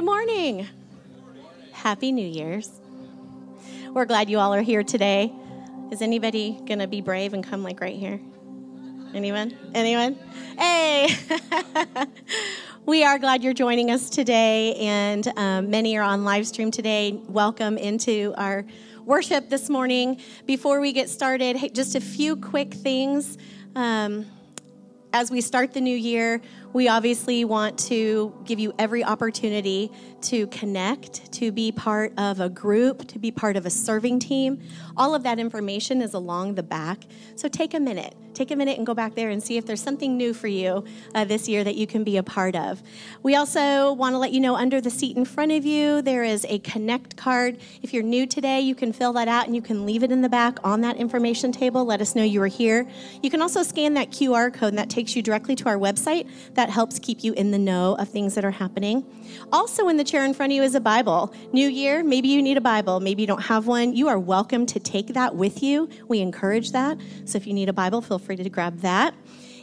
Good morning. Happy New Year's. We're glad you all are here today. Is anybody going to be brave and come like right here? Anyone? Anyone? Hey! we are glad you're joining us today, and um, many are on live stream today. Welcome into our worship this morning. Before we get started, hey, just a few quick things. Um, as we start the new year, we obviously want to give you every opportunity to connect, to be part of a group, to be part of a serving team. All of that information is along the back. So take a minute take a minute and go back there and see if there's something new for you uh, this year that you can be a part of. We also want to let you know under the seat in front of you, there is a Connect card. If you're new today, you can fill that out and you can leave it in the back on that information table. Let us know you were here. You can also scan that QR code and that takes you directly to our website. That helps keep you in the know of things that are happening. Also, in the chair in front of you is a Bible. New year, maybe you need a Bible, maybe you don't have one. You are welcome to take that with you. We encourage that. So if you need a Bible, feel free to grab that.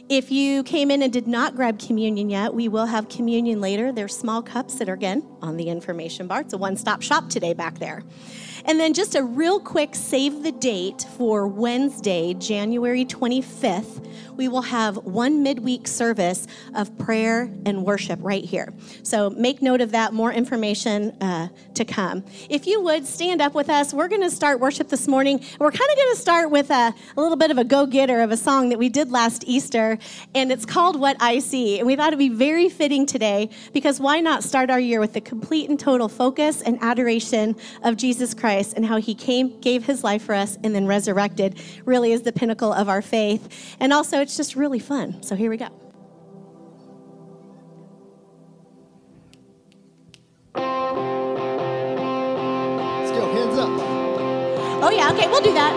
If you came in and did not grab communion yet, we will have communion later. There's small cups that are again on the information bar. It's a one stop shop today back there. And then just a real quick save the date for Wednesday, January 25th. We will have one midweek service of prayer and worship right here. So make note of that. More information uh, to come. If you would stand up with us, we're going to start worship this morning. We're kind of going to start with a, a little bit of a go getter of a song that we did last Easter, and it's called What I See. And we thought it'd be very fitting today because why not start our year with the complete and total focus and adoration of Jesus Christ and how he came, gave his life for us, and then resurrected really is the pinnacle of our faith. And also, it's just really fun. So here we go. Let's go, hands up. Oh, yeah, okay, we'll do that.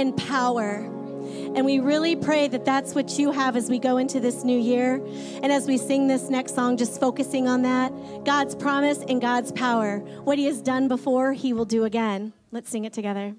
And power. And we really pray that that's what you have as we go into this new year. And as we sing this next song, just focusing on that God's promise and God's power. What He has done before, He will do again. Let's sing it together.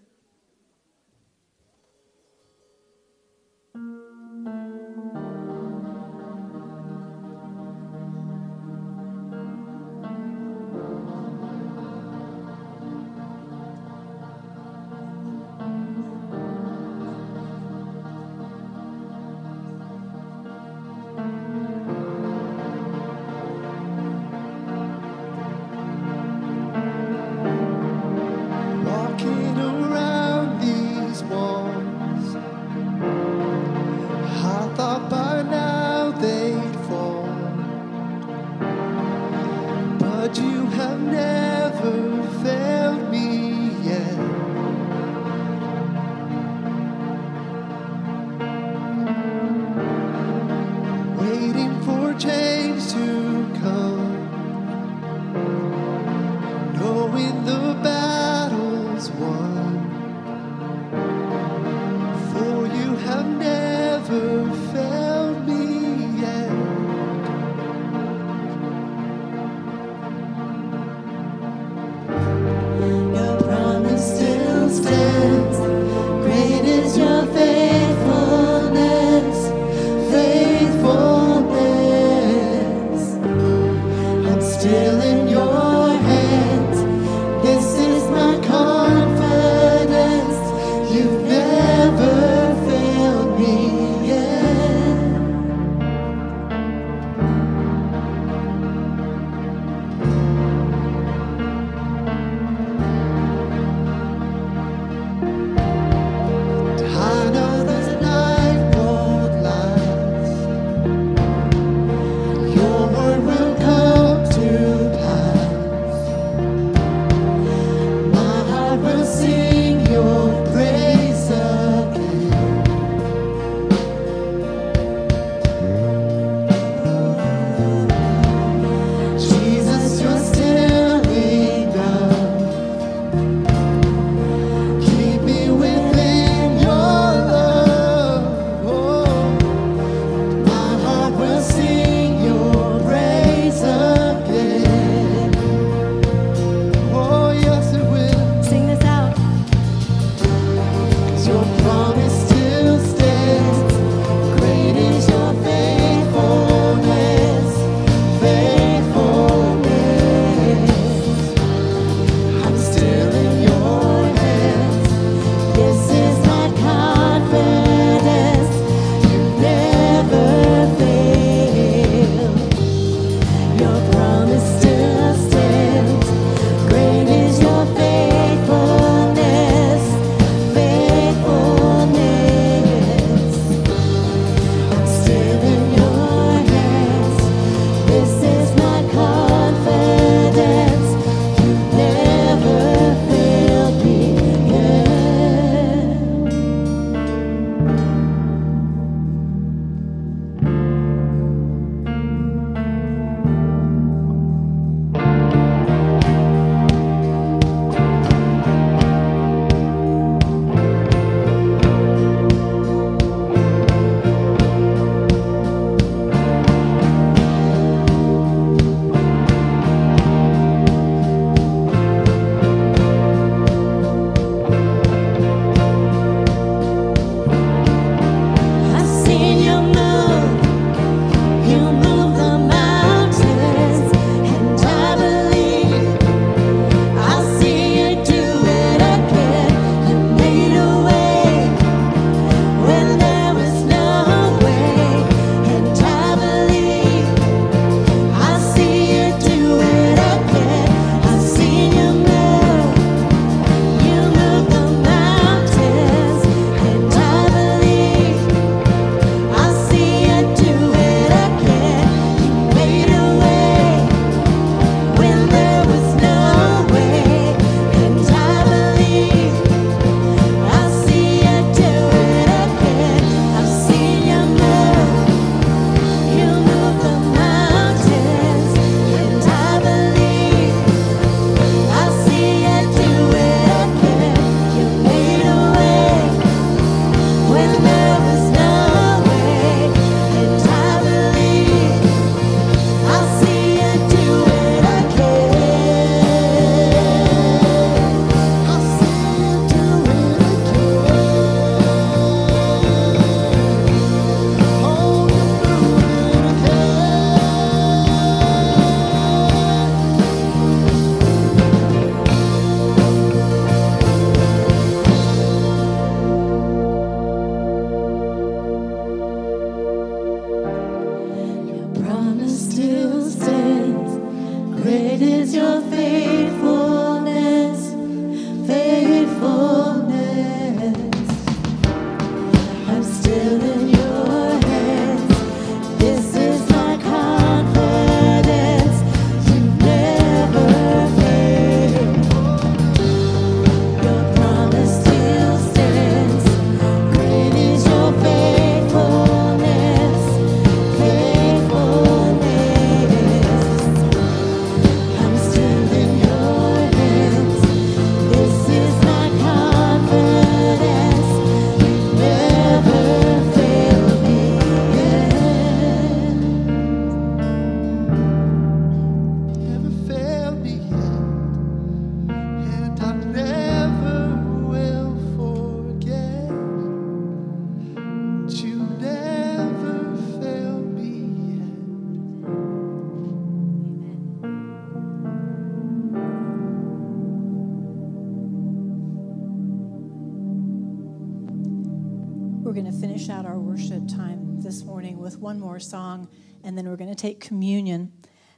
Take communion.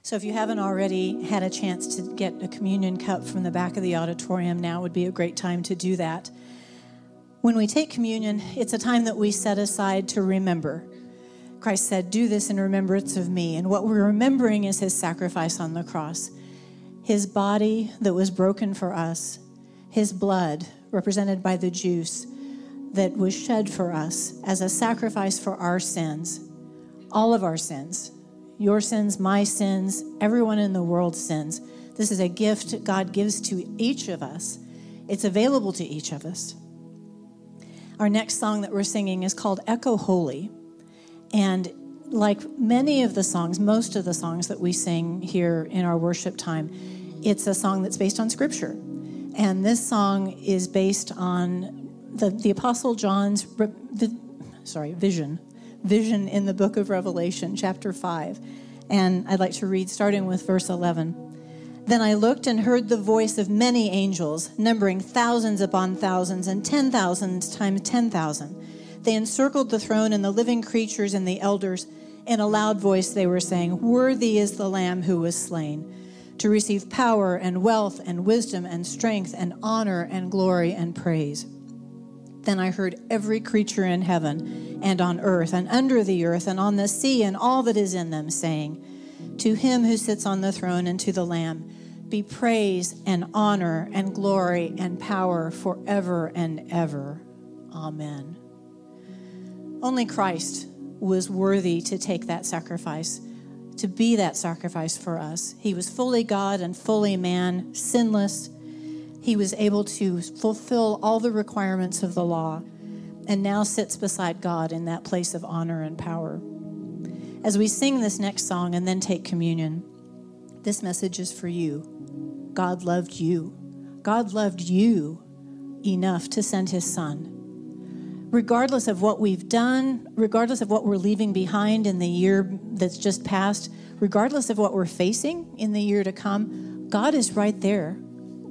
So, if you haven't already had a chance to get a communion cup from the back of the auditorium, now would be a great time to do that. When we take communion, it's a time that we set aside to remember. Christ said, Do this in remembrance of me. And what we're remembering is his sacrifice on the cross, his body that was broken for us, his blood, represented by the juice, that was shed for us as a sacrifice for our sins, all of our sins, your sins, my sins, everyone in the world's sins. This is a gift God gives to each of us. It's available to each of us. Our next song that we're singing is called Echo Holy. And like many of the songs, most of the songs that we sing here in our worship time, it's a song that's based on scripture. And this song is based on the, the Apostle John's the, sorry, vision, vision in the book of Revelation, chapter 5. And I'd like to read starting with verse 11. Then I looked and heard the voice of many angels, numbering thousands upon thousands and ten thousands times ten thousand. They encircled the throne and the living creatures and the elders. In a loud voice, they were saying, Worthy is the Lamb who was slain to receive power and wealth and wisdom and strength and honor and glory and praise. Then I heard every creature in heaven and on earth and under the earth and on the sea and all that is in them saying, To him who sits on the throne and to the Lamb be praise and honor and glory and power forever and ever. Amen. Only Christ was worthy to take that sacrifice, to be that sacrifice for us. He was fully God and fully man, sinless. He was able to fulfill all the requirements of the law and now sits beside God in that place of honor and power. As we sing this next song and then take communion, this message is for you. God loved you. God loved you enough to send his son. Regardless of what we've done, regardless of what we're leaving behind in the year that's just passed, regardless of what we're facing in the year to come, God is right there.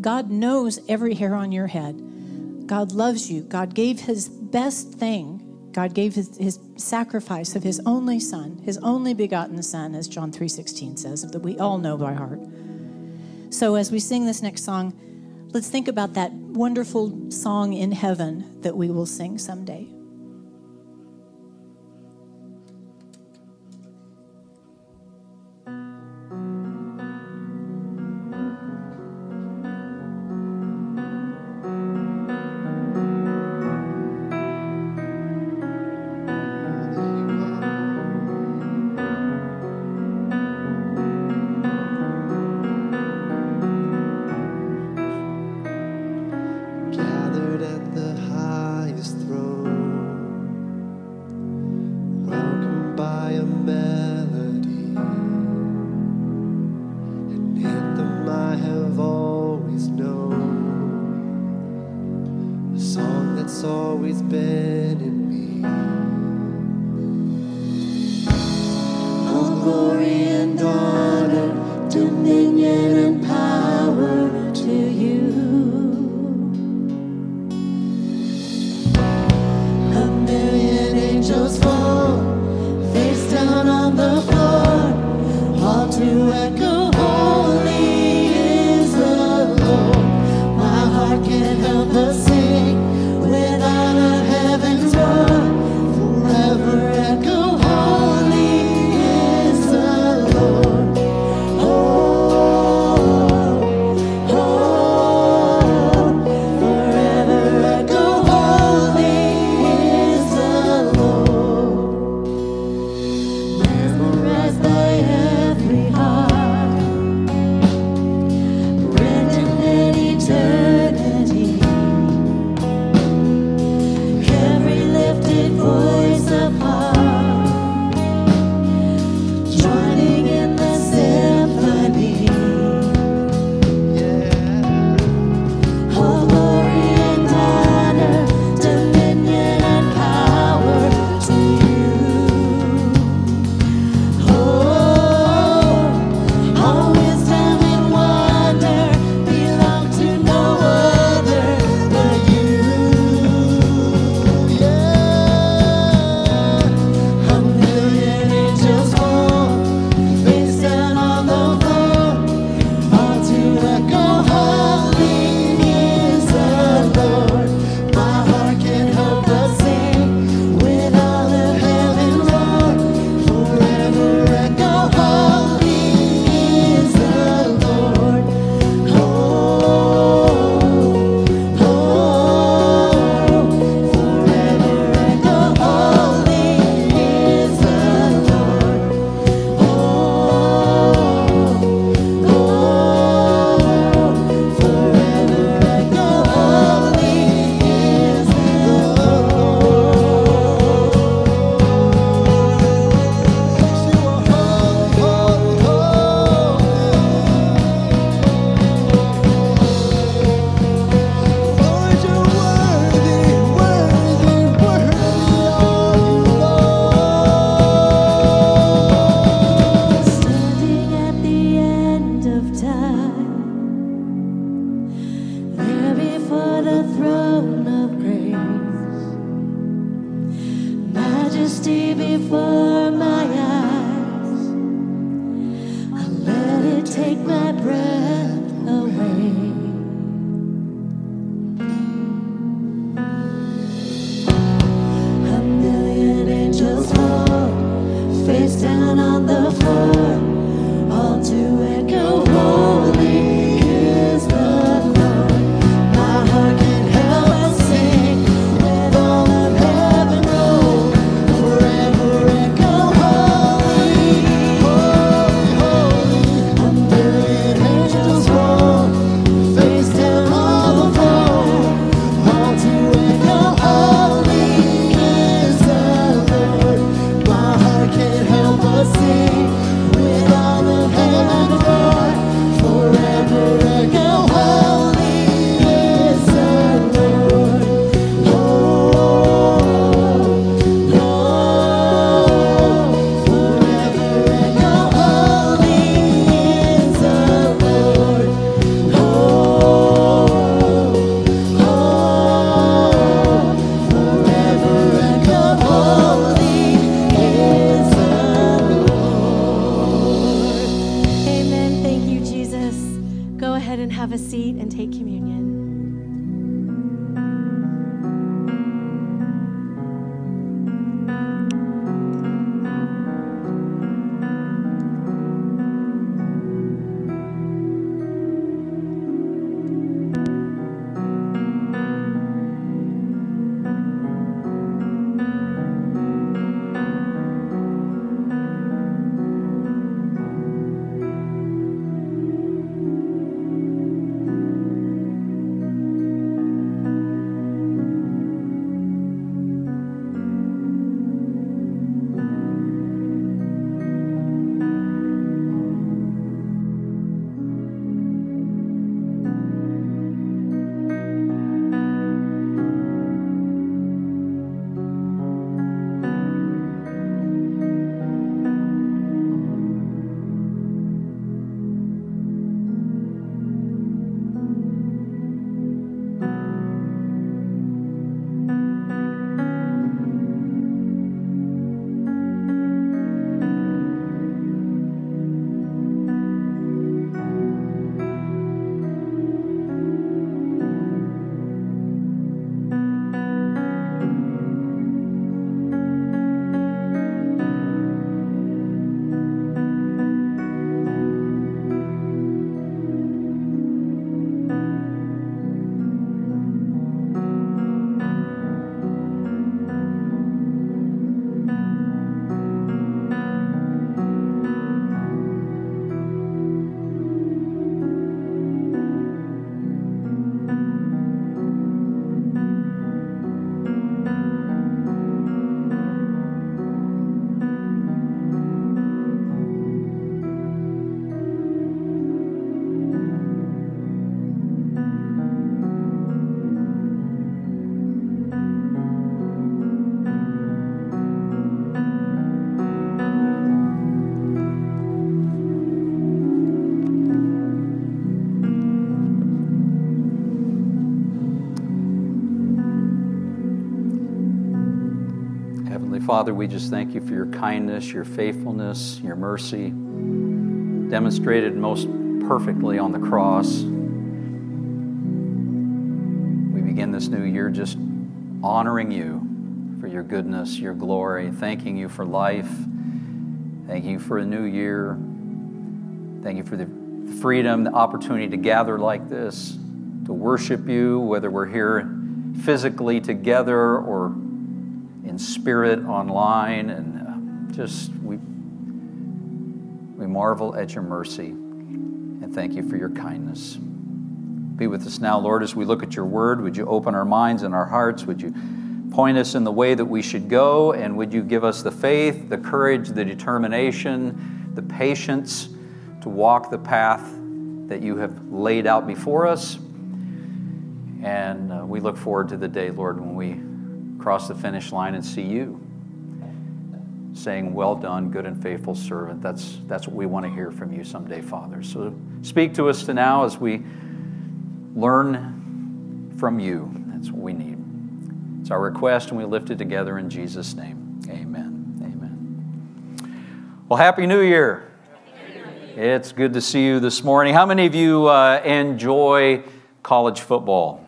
God knows every hair on your head. God loves you. God gave his best thing. God gave his, his sacrifice of his only son, his only begotten son, as John 3:16 says, that we all know by heart. So as we sing this next song, let's think about that wonderful song in heaven that we will sing someday. Father, we just thank you for your kindness, your faithfulness, your mercy, demonstrated most perfectly on the cross. We begin this new year just honoring you for your goodness, your glory, thanking you for life, thanking you for a new year, thank you for the freedom, the opportunity to gather like this, to worship you, whether we're here physically together or in spirit online and uh, just we we marvel at your mercy and thank you for your kindness. Be with us now lord as we look at your word. Would you open our minds and our hearts? Would you point us in the way that we should go? And would you give us the faith the courage the determination the patience to walk the path that you have laid out before us? And uh, we look forward to the day lord when we cross the finish line and see you saying, Well done, good and faithful servant. That's, that's what we want to hear from you someday, Father. So speak to us to now as we learn from you. That's what we need. It's our request, and we lift it together in Jesus' name. Amen. Amen. Well, Happy New Year. It's good to see you this morning. How many of you uh, enjoy college football?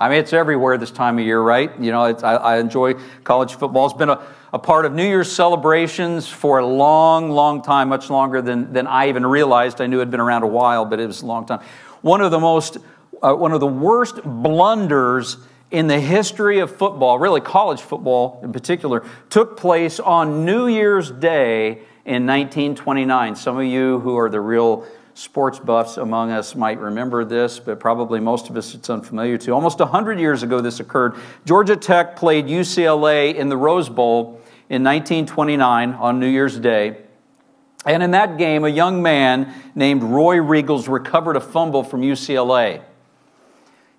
I mean, it's everywhere this time of year, right? You know, I, I enjoy college football. It's been a, a part of New Year's celebrations for a long, long time, much longer than, than I even realized. I knew it had been around a while, but it was a long time. One of the most, uh, one of the worst blunders in the history of football, really college football in particular, took place on New Year's Day in 1929. Some of you who are the real sports buffs among us might remember this, but probably most of us it's unfamiliar to. Almost 100 years ago, this occurred. Georgia Tech played UCLA in the Rose Bowl in 1929 on New Year's Day. And in that game, a young man named Roy Riegels recovered a fumble from UCLA.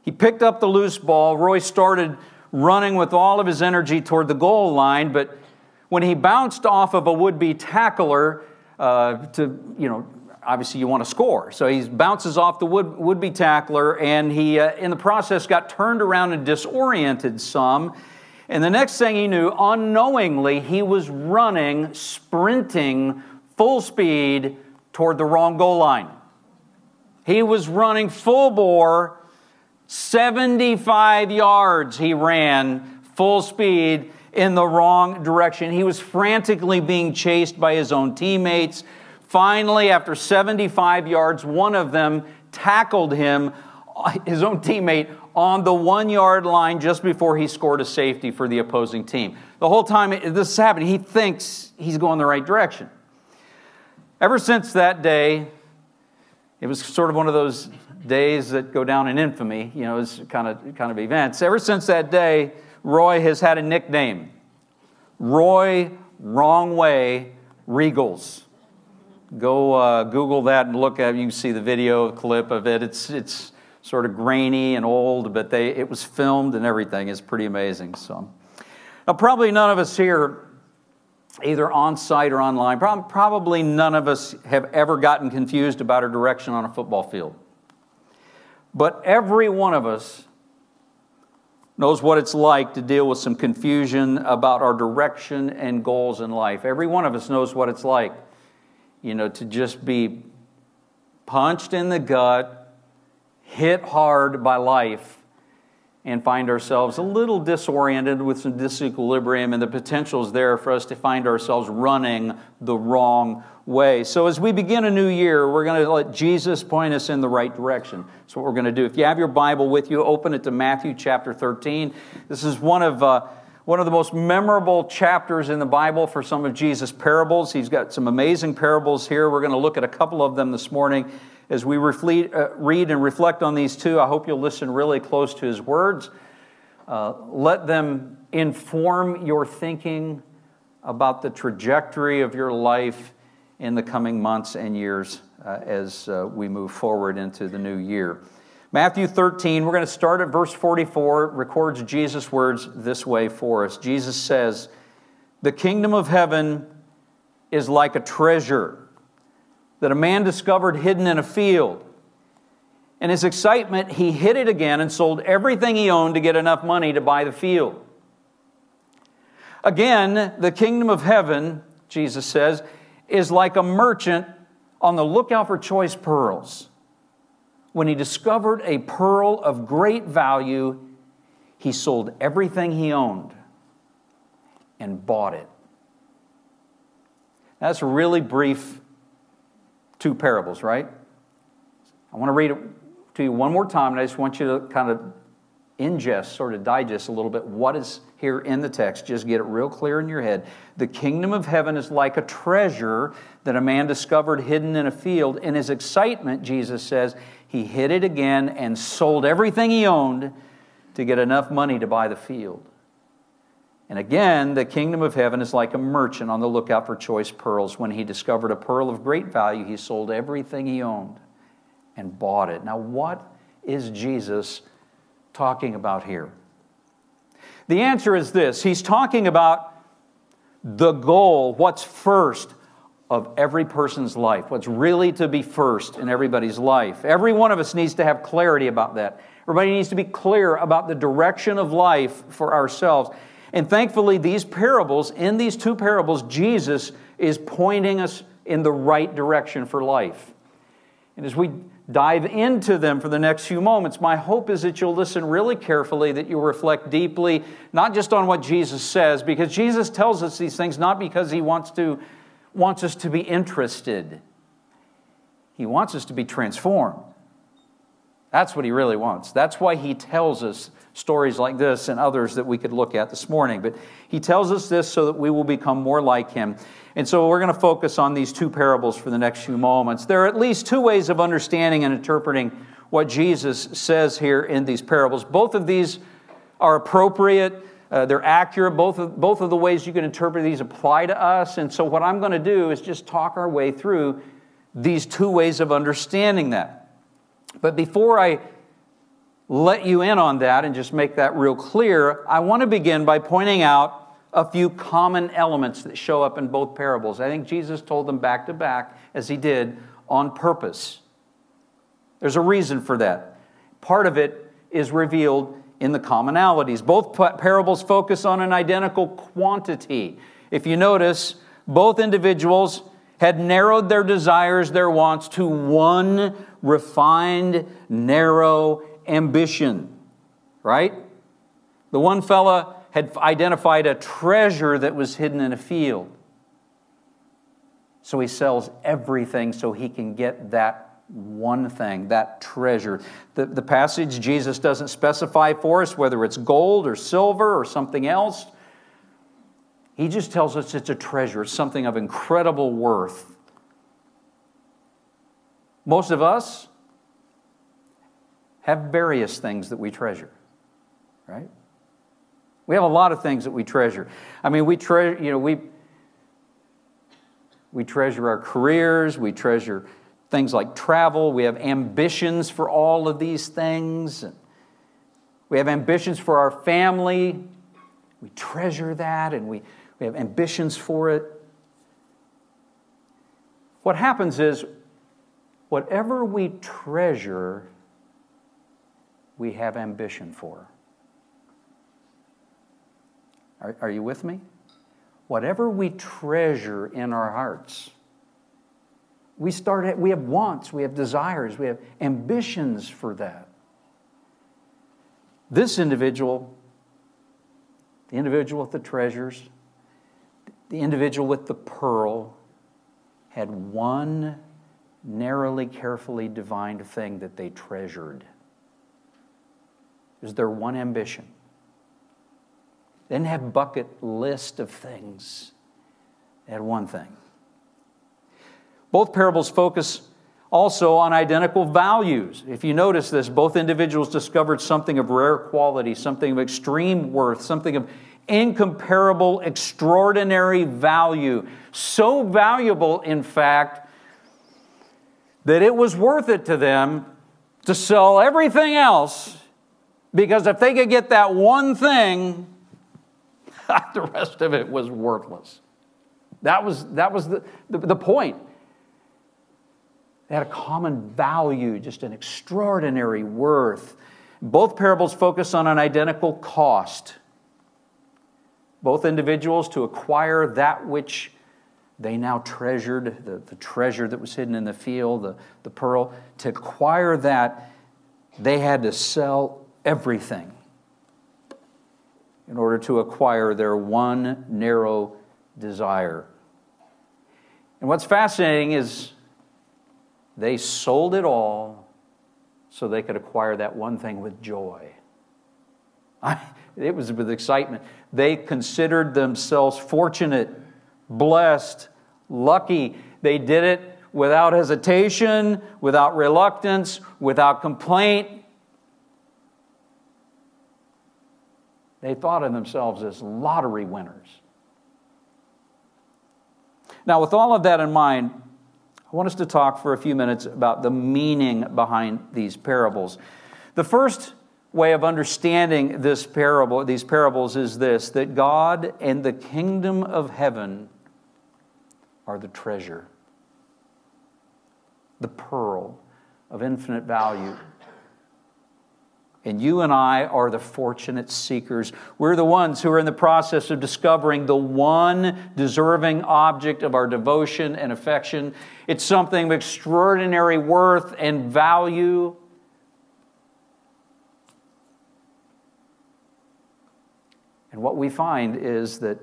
He picked up the loose ball. Roy started running with all of his energy toward the goal line, but when he bounced off of a would be tackler uh, to, you know, obviously you want to score. So he bounces off the would, would-be tackler, and he, uh, in the process, got turned around and disoriented some. And the next thing he knew, unknowingly, he was running, sprinting full speed toward the wrong goal line. He was running full bore, 75 yards he ran full speed in the wrong direction. He was frantically being chased by his own teammates. Finally, after 75 yards, one of them tackled him, his own teammate, on the one yard line just before he scored a safety for the opposing team. The whole time this is happening, he thinks he's going the right direction. Ever since that day, it was sort of one of those days that go down in infamy, you know, as kind of, kind of events. Ever since that day, Roy has had a nickname Roy Wrong Way Riegels. Go uh, Google that and look at. You can see the video clip of it. It's, it's sort of grainy and old, but they, it was filmed and everything. It's pretty amazing. So, now, probably none of us here, either on site or online, probably none of us have ever gotten confused about our direction on a football field. But every one of us knows what it's like to deal with some confusion about our direction and goals in life. Every one of us knows what it's like, you know, to just be punched in the gut, hit hard by life, and find ourselves a little disoriented with some disequilibrium, and the potential is there for us to find ourselves running the wrong way. So, as we begin a new year, we're going to let Jesus point us in the right direction. That's what we're going to do. If you have your Bible with you, open it to Matthew chapter 13. This is one of uh, one of the most memorable chapters in the Bible for some of Jesus' parables. He's got some amazing parables here. We're going to look at a couple of them this morning. As we reflect, uh, read and reflect on these two, I hope you'll listen really close to his words. Uh, let them inform your thinking about the trajectory of your life in the coming months and years uh, as uh, we move forward into the new year. Matthew 13, we're going to start at verse 44, records Jesus' words this way for us. Jesus says, The kingdom of heaven is like a treasure that a man discovered hidden in a field. In his excitement, he hid it again and sold everything he owned to get enough money to buy the field. Again, the kingdom of heaven, Jesus says, is like a merchant on the lookout for choice pearls. When he discovered a pearl of great value, he sold everything he owned and bought it. That's really brief two parables, right? I want to read it to you one more time, and I just want you to kind of ingest, sort of digest a little bit what is here in the text. Just get it real clear in your head. The kingdom of heaven is like a treasure that a man discovered hidden in a field. In his excitement, Jesus says, he hid it again and sold everything he owned to get enough money to buy the field. And again, the kingdom of heaven is like a merchant on the lookout for choice pearls. When he discovered a pearl of great value, he sold everything he owned and bought it. Now, what is Jesus talking about here? The answer is this He's talking about the goal, what's first of every person's life, what's really to be first in everybody's life. Every one of us needs to have clarity about that. Everybody needs to be clear about the direction of life for ourselves. And thankfully, these parables, in these two parables, Jesus is pointing us in the right direction for life. And as we dive into them for the next few moments, my hope is that you'll listen really carefully, that you'll reflect deeply, not just on what Jesus says, because Jesus tells us these things not because he wants, to, wants us to be interested, he wants us to be transformed. That's what he really wants. That's why he tells us stories like this and others that we could look at this morning. But he tells us this so that we will become more like him. And so we're going to focus on these two parables for the next few moments. There are at least two ways of understanding and interpreting what Jesus says here in these parables. Both of these are appropriate. Uh, they're accurate. Both of, both of the ways you can interpret these apply to us. And so, what I'm going to do is just talk our way through these two ways of understanding that. But before I let you in on that and just make that real clear, I want to begin by pointing out a few common elements that show up in both parables. I think Jesus told them back to back, as he did, on purpose. There's a reason for that. Part of it is revealed in the commonalities. Both parables focus on an identical quantity. If you notice, both individuals had narrowed their desires, their wants to one refined, narrow ambition, right? The one fella had identified a treasure that was hidden in a field. So he sells everything so he can get that one thing, that treasure. The, the passage, Jesus doesn't specify for us whether it's gold or silver or something else. He just tells us it's a treasure, it's something of incredible worth. Most of us have various things that we treasure, right? We have a lot of things that we treasure. I mean, we treasure, you know, we, we treasure our careers, we treasure things like travel, we have ambitions for all of these things. We have ambitions for our family. We treasure that and we, we have ambitions for it. What happens is, whatever we treasure we have ambition for. Are, are you with me? Whatever we treasure in our hearts, we start at, we have wants, we have desires, we have ambitions for that. This individual, the individual with the treasures, the individual with the pearl, had one narrowly, carefully divined thing that they treasured is their one ambition. They didn't have bucket list of things. They had one thing. Both parables focus also on identical values. If you notice this, both individuals discovered something of rare quality, something of extreme worth, something of incomparable, extraordinary value. So valuable, in fact, that it was worth it to them to sell everything else because if they could get that one thing, the rest of it was worthless. That was, that was the, the, the point. They had a common value, just an extraordinary worth. Both parables focus on an identical cost. Both individuals to acquire that which they now treasured, the, the treasure that was hidden in the field, the, the pearl, to acquire that, they had to sell everything in order to acquire their one narrow desire. And what's fascinating is they sold it all so they could acquire that one thing with joy. I, it was with excitement. They considered themselves fortunate, blessed, lucky. They did it without hesitation, without reluctance, without complaint, They thought of themselves as lottery winners. Now, with all of that in mind, I want us to talk for a few minutes about the meaning behind these parables. The first way of understanding this parable, these parables is this that God and the kingdom of heaven are the treasure, the pearl of infinite value And you and I are the fortunate seekers. We're the ones who are in the process of discovering the one deserving object of our devotion and affection. It's something of extraordinary worth and value. And what we find is that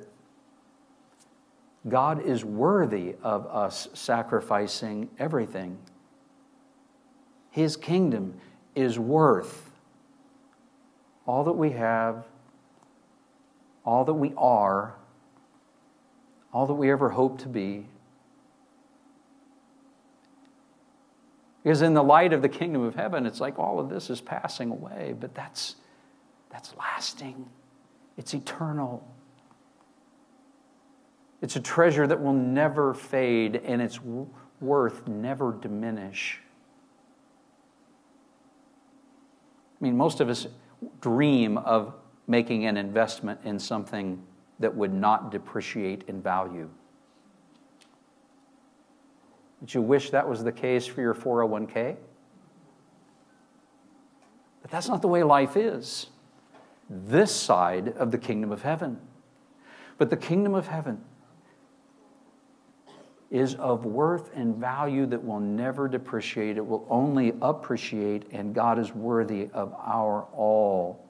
God is worthy of us sacrificing everything. His kingdom is worth all that we have, all that we are, all that we ever hope to be. is in the light of the kingdom of heaven, it's like all of this is passing away, but that's, that's lasting, it's eternal. It's a treasure that will never fade and its worth never diminish. I mean, most of us dream of making an investment in something that would not depreciate in value. Would you wish that was the case for your 401k? But that's not the way life is. This side of the kingdom of heaven. But the kingdom of heaven is of worth and value that will never depreciate. It will only appreciate, and God is worthy of our all.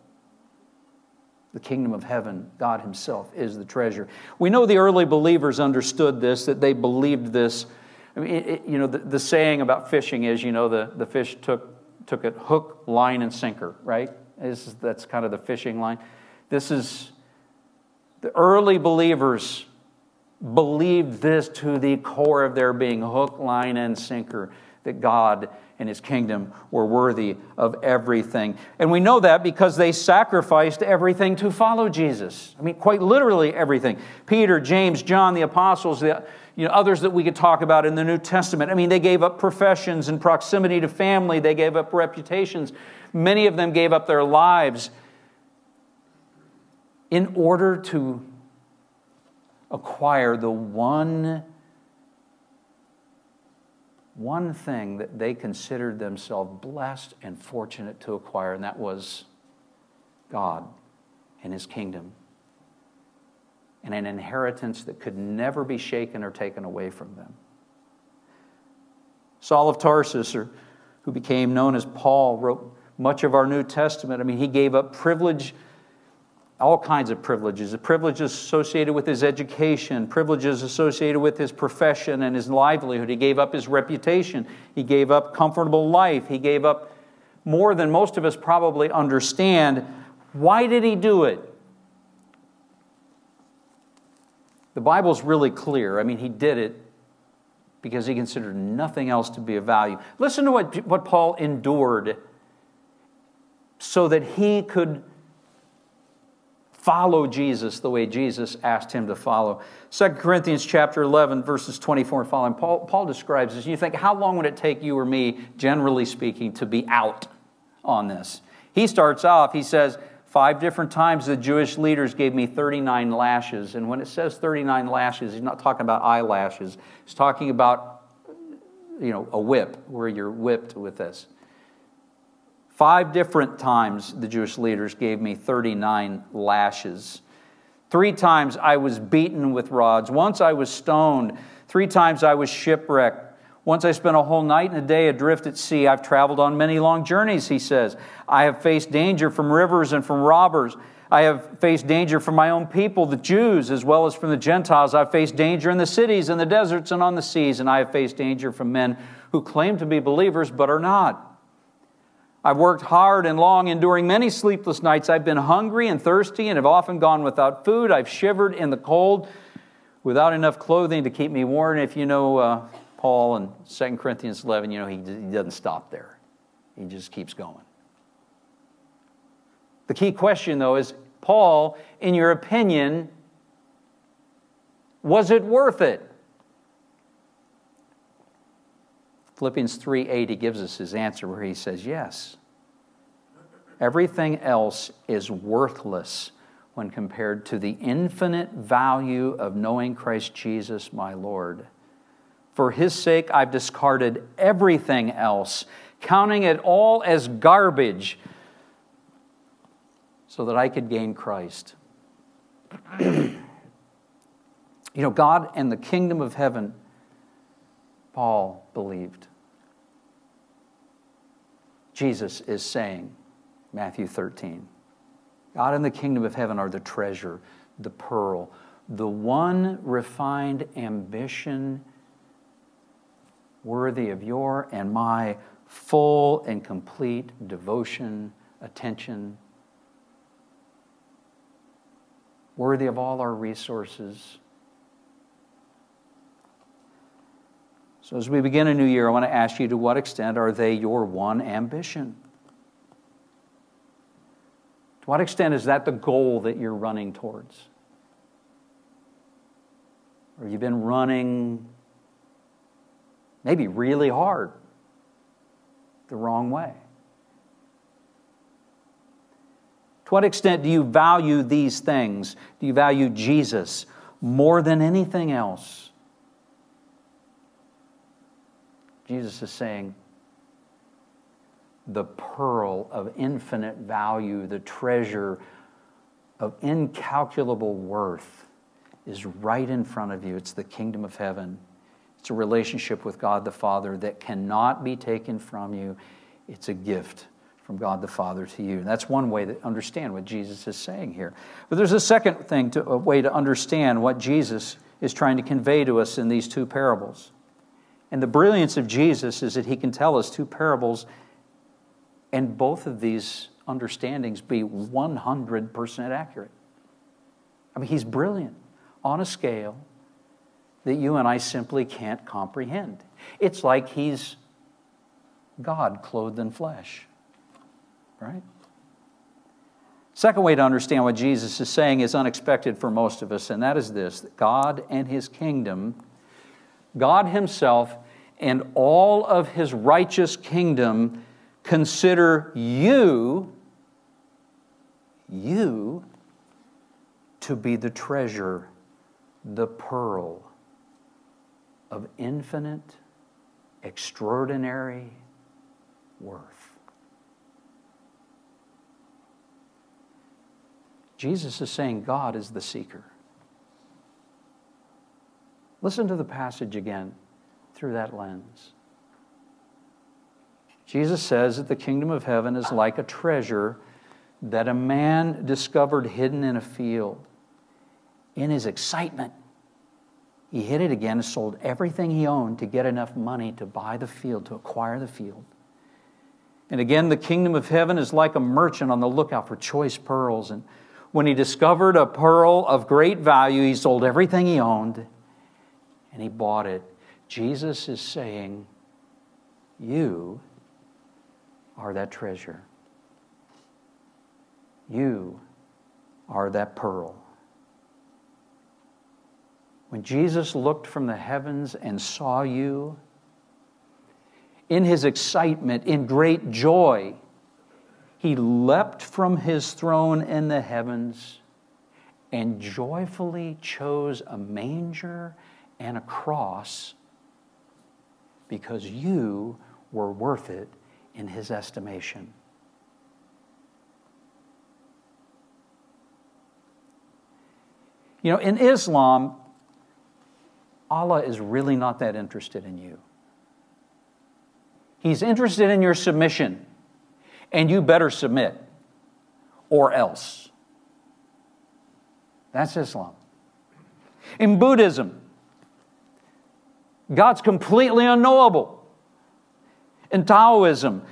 The kingdom of heaven, God Himself is the treasure. We know the early believers understood this, that they believed this. I mean, it, you know, the, the, saying about fishing is, you know, the, the fish took, took it hook, line, and sinker, right? Is, that's kind of the fishing line. This is the early believers believed this to the core of their being hook, line, and sinker that God and his kingdom were worthy of everything. And we know that because they sacrificed everything to follow Jesus. I mean, quite literally everything. Peter, James, John, the apostles, the you know, others that we could talk about in the New Testament. I mean, they gave up professions and proximity to family, they gave up reputations. Many of them gave up their lives in order to acquire the one, one thing that they considered themselves blessed and fortunate to acquire, and that was God and His kingdom. And an inheritance that could never be shaken or taken away from them. Saul of Tarsus, or, who became known as Paul, wrote much of our New Testament. I mean, he gave up privilege all kinds of privileges the privileges associated with his education, privileges associated with his profession and his livelihood. He gave up his reputation, he gave up comfortable life, he gave up more than most of us probably understand. Why did he do it? The Bible's really clear. I mean, he did it because he considered nothing else to be of value. Listen to what, what Paul endured so that he could follow Jesus the way Jesus asked him to follow. 2 Corinthians chapter 11, verses 24 and following, Paul, Paul describes this. You think, how long would it take you or me, generally speaking, to be out on this? He starts off, he says, Five different times the Jewish leaders gave me 39 lashes. And when it says 39 lashes, he's not talking about eyelashes. He's talking about, you know, a whip, where you're whipped with this. Five different times the Jewish leaders gave me 39 lashes. Three times I was beaten with rods. Once I was stoned. Three times I was shipwrecked. Once I spent a whole night and a day adrift at sea. I've traveled on many long journeys, he says. I have faced danger from rivers and from robbers. I have faced danger from my own people, the Jews, as well as from the Gentiles. I've faced danger in the cities, in the deserts, and on the seas. And I have faced danger from men who claim to be believers but are not. I've worked hard and long, enduring many sleepless nights. I've been hungry and thirsty and have often gone without food. I've shivered in the cold without enough clothing to keep me warm. If you know uh, Paul in 2 Corinthians 11, you know he, he doesn't stop there, he just keeps going. The key question, though, is Paul, in your opinion, was it worth it? Philippians 3:8 he gives us his answer where he says yes. Everything else is worthless when compared to the infinite value of knowing Christ Jesus my Lord. For his sake I've discarded everything else, counting it all as garbage so that I could gain Christ. you know, God and the kingdom of heaven, Paul believed. Jesus is saying, Matthew 13, God and the kingdom of heaven are the treasure, the pearl, the one refined ambition worthy of your and my full and complete devotion, attention, worthy of all our resources. So, as we begin a new year, I want to ask you to what extent are they your one ambition? To what extent is that the goal that you're running towards? Or you've been running maybe really hard the wrong way? To what extent do you value these things? Do you value Jesus more than anything else? Jesus is saying, the pearl of infinite value, the treasure of incalculable worth is right in front of you. It's the kingdom of heaven. It's a relationship with God the Father that cannot be taken from you. It's a gift from God the Father to you. And that's one way to understand what Jesus is saying here. But there's a second thing to, a way to understand what Jesus is trying to convey to us in these two parables. And the brilliance of Jesus is that he can tell us two parables and both of these understandings be 100% accurate. I mean, he's brilliant on a scale that you and I simply can't comprehend. It's like he's God clothed in flesh, right? Second way to understand what Jesus is saying is unexpected for most of us, and that is this that God and his kingdom God Himself and all of His righteous kingdom consider you, you, to be the treasure, the pearl of infinite, extraordinary worth. Jesus is saying God is the seeker. Listen to the passage again through that lens. Jesus says that the kingdom of heaven is like a treasure that a man discovered hidden in a field. In his excitement, he hid it again and sold everything he owned to get enough money to buy the field, to acquire the field. And again, the kingdom of heaven is like a merchant on the lookout for choice pearls. And when he discovered a pearl of great value, he sold everything he owned and he bought it. Jesus is saying, You are that treasure. You are that pearl. When Jesus looked from the heavens and saw you, in his excitement, in great joy, he leapt from his throne in the heavens and joyfully chose a manger and a cross because you were worth it in his estimation. You know, in Islam, Allah is really not that interested in you. He's interested in your submission, and you better submit, or else. That's Islam. In Buddhism, God's completely unknowable. In Taoism,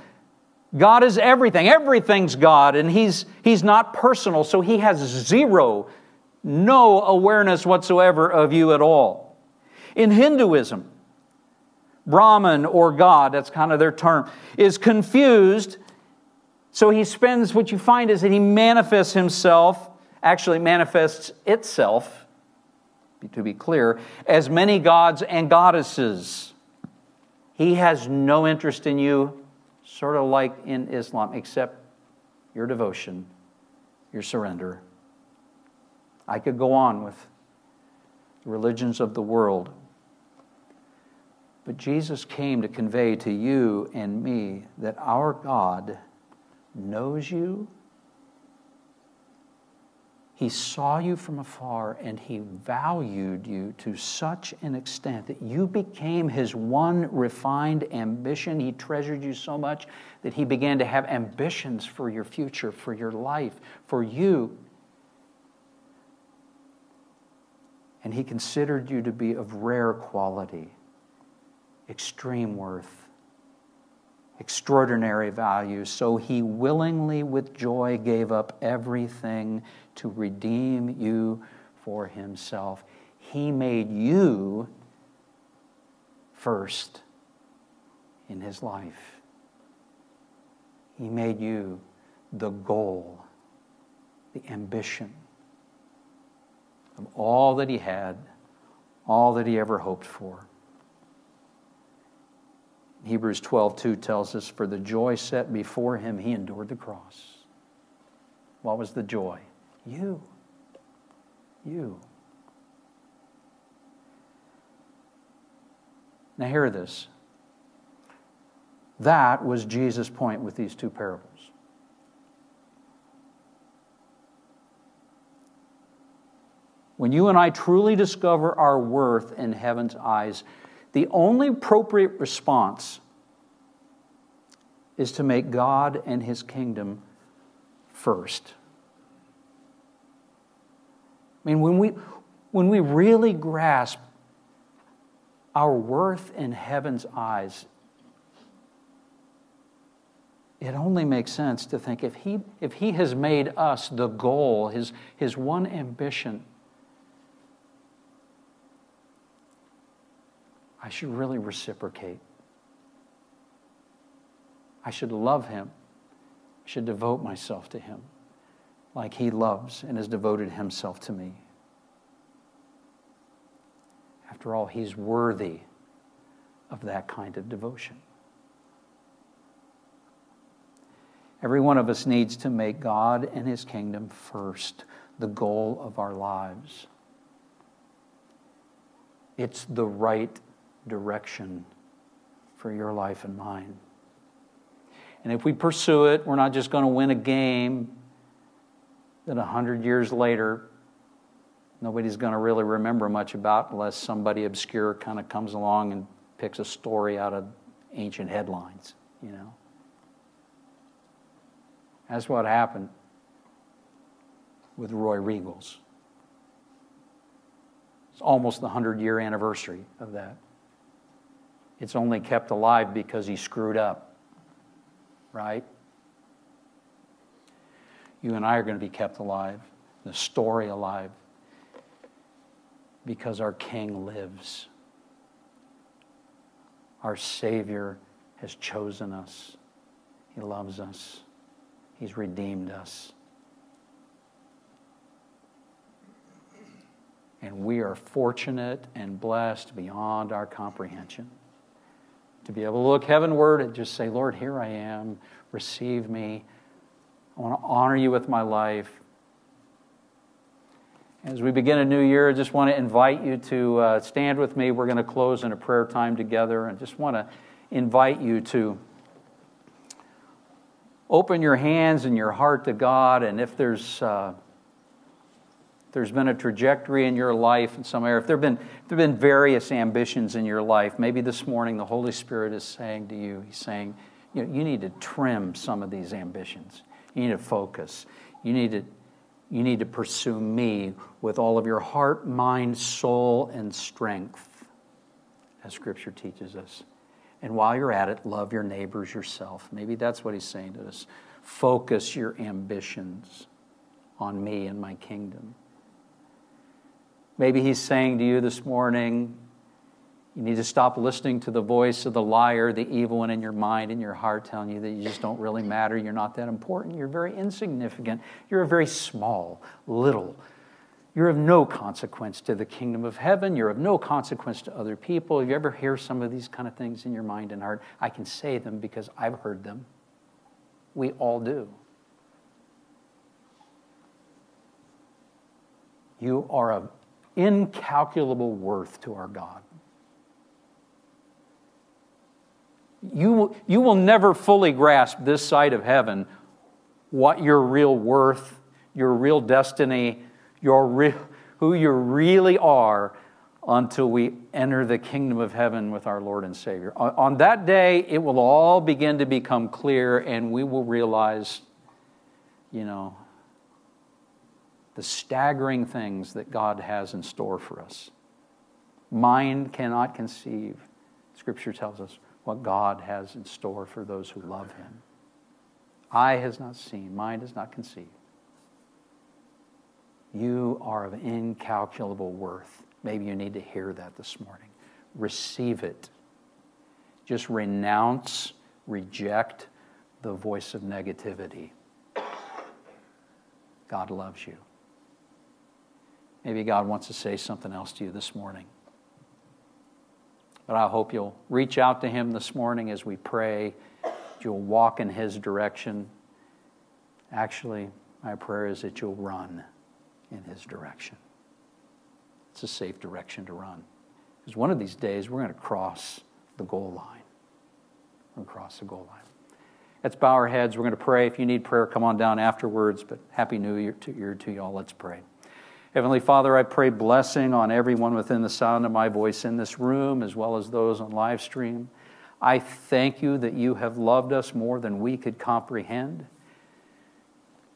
God is everything. Everything's God, and He's, he's not personal, so He has zero, no awareness whatsoever of you at all. In Hinduism, Brahman or God, that's kind of their term, is confused. So he spends, what you find is that he manifests himself, actually manifests itself to be clear, as many gods and goddesses. He has no interest in you, sort of like in Islam, except your devotion, your surrender. I could go on with the religions of the world. But Jesus came to convey to you and me that our God knows you, He saw you from afar and he valued you to such an extent that you became his one refined ambition. He treasured you so much that he began to have ambitions for your future, for your life, for you. And he considered you to be of rare quality, extreme worth extraordinary value. So he willingly, with joy, gave up everything to redeem you for himself. He made you first in his life. He made you the goal, the ambition of all that he had, all that he ever hoped for. Hebrews 12, 2 tells us, For the joy set before him, he endured the cross. What was the joy? You. You. Now, hear this. That was Jesus' point with these two parables. When you and I truly discover our worth in heaven's eyes, the only appropriate response is to make God and His kingdom first. I mean, when we, when we really grasp our worth in heaven's eyes, it only makes sense to think if he, if he has made us the goal, his, his one ambition, I should really reciprocate. I should love him. I should devote myself to him like he loves and has devoted himself to me. After all, he's worthy of that kind of devotion. Every one of us needs to make God and his kingdom first, the goal of our lives. It's the right direction for your life and mine. And if we pursue it, we're not just going to win a game that 100 years later nobody's going to really remember much about unless somebody obscure kind of comes along and picks a story out of ancient headlines, you know. That's what happened with Roy Riegels. It's almost the 100 year anniversary of that. It's only kept alive because he screwed up, right? You and I are going to be kept alive, the story alive, because our King lives. Our Savior has chosen us, He loves us, He's redeemed us. And we are fortunate and blessed beyond our comprehension to be able to look heavenward and just say, Lord, here I am, receive me. I want to honor you with my life. As we begin a new year, I just want to invite you to uh, stand with me. We're going to close in a prayer time together and just want to invite you to open your hands and your heart to God. And if there's uh, there's been a trajectory in your life in some area, if there have been, there have been various ambitions in your life, maybe this morning the Holy Spirit is saying to you, He's saying, you, know, you need to trim some of these ambitions. You need to focus. You need to, you need to pursue me with all of your heart, mind, soul, and strength, as Scripture teaches us. And while you're at it, love your neighbors yourself. Maybe that's what He's saying to us. Focus your ambitions on me and my kingdom. Maybe he's saying to you this morning, you need to stop listening to the voice of the liar, the evil one in your mind and your heart telling you that you just don't really matter, you're not that important, you're very insignificant, you're a very small, little. You're of no consequence to the kingdom of heaven. You're of no consequence to other people. If you ever hear some of these kind of things in your mind and heart, I can say them because I've heard them. We all do. You are of incalculable worth to our God. You, you will never fully grasp this side of heaven what your real worth, your real destiny, your re- who you really are until we enter the kingdom of heaven with our Lord and Savior. On, on that day, it will all begin to become clear, and we will realize, you know, the staggering things that God has in store for us. Mind cannot conceive, Scripture tells us, what God has in store for those who love Him. Eye has not seen, mind has not conceived. You are of incalculable worth. Maybe you need to hear that this morning. Receive it. Just renounce, reject the voice of negativity. God loves you. Maybe God wants to say something else to you this morning. But I hope you'll reach out to Him this morning as we pray. You'll walk in His direction. Actually, my prayer is that you'll run in His direction. It's a safe direction to run. Because one of these days, we're going to cross the goal line. We're going to cross the goal line. Let's bow our heads. We're going to pray. If you need prayer, come on down afterwards. But Happy New Year to, year to y'all. Let's pray. Heavenly Father, I pray blessing on everyone within the sound of my voice in this room, as well as those on live stream. I thank you that you have loved us more than we could comprehend.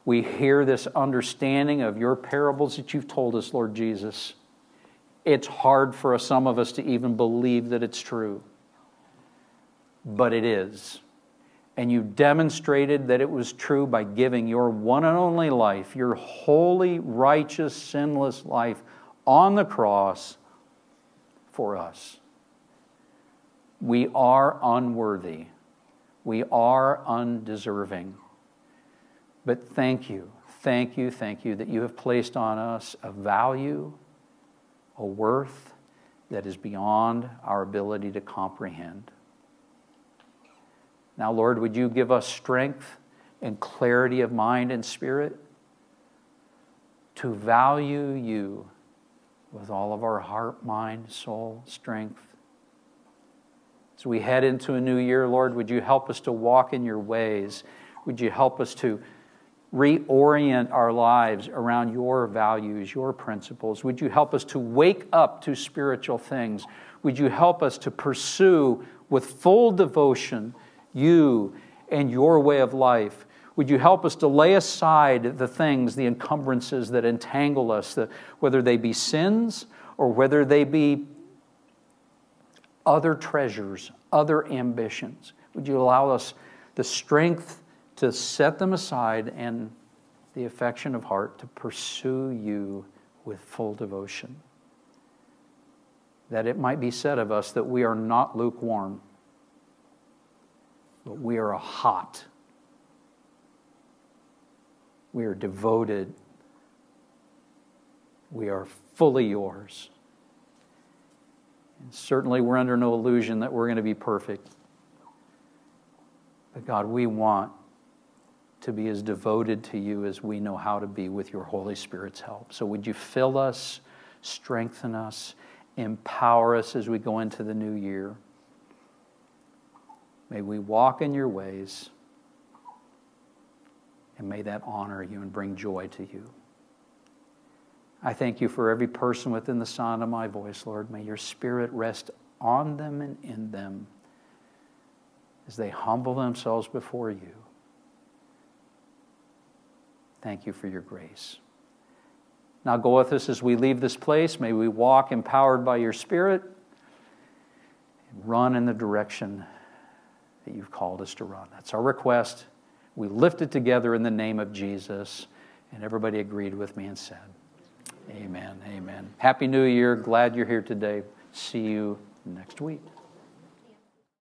We hear this understanding of your parables that you've told us, Lord Jesus. It's hard for some of us to even believe that it's true, but it is and you demonstrated that it was true by giving your one and only life, your holy, righteous, sinless life on the cross for us. We are unworthy. We are undeserving. But thank you, thank you, thank you that you have placed on us a value, a worth that is beyond our ability to comprehend. Now, Lord, would you give us strength and clarity of mind and spirit to value you with all of our heart, mind, soul, strength? As we head into a new year, Lord, would you help us to walk in your ways? Would you help us to reorient our lives around your values, your principles? Would you help us to wake up to spiritual things? Would you help us to pursue with full devotion you and your way of life. Would you help us to lay aside the things, the encumbrances that entangle us, the, whether they be sins or whether they be other treasures, other ambitions? Would you allow us the strength to set them aside and the affection of heart to pursue you with full devotion? That it might be said of us that we are not lukewarm but we are a hot. We are devoted. We are fully yours. And certainly, we're under no illusion that we're going to be perfect. But God, we want to be as devoted to you as we know how to be with your Holy Spirit's help. So, would you fill us, strengthen us, empower us as we go into the new year? May we walk in your ways, and may that honor you and bring joy to you. I thank you for every person within the sound of my voice, Lord. May your spirit rest on them and in them as they humble themselves before you. Thank you for your grace. Now go with us as we leave this place. May we walk empowered by your spirit and run in the direction that you've called us to run. That's our request. We lift it together in the name of Jesus. And everybody agreed with me and said, Amen. Amen. Happy New Year. Glad you're here today. See you next week.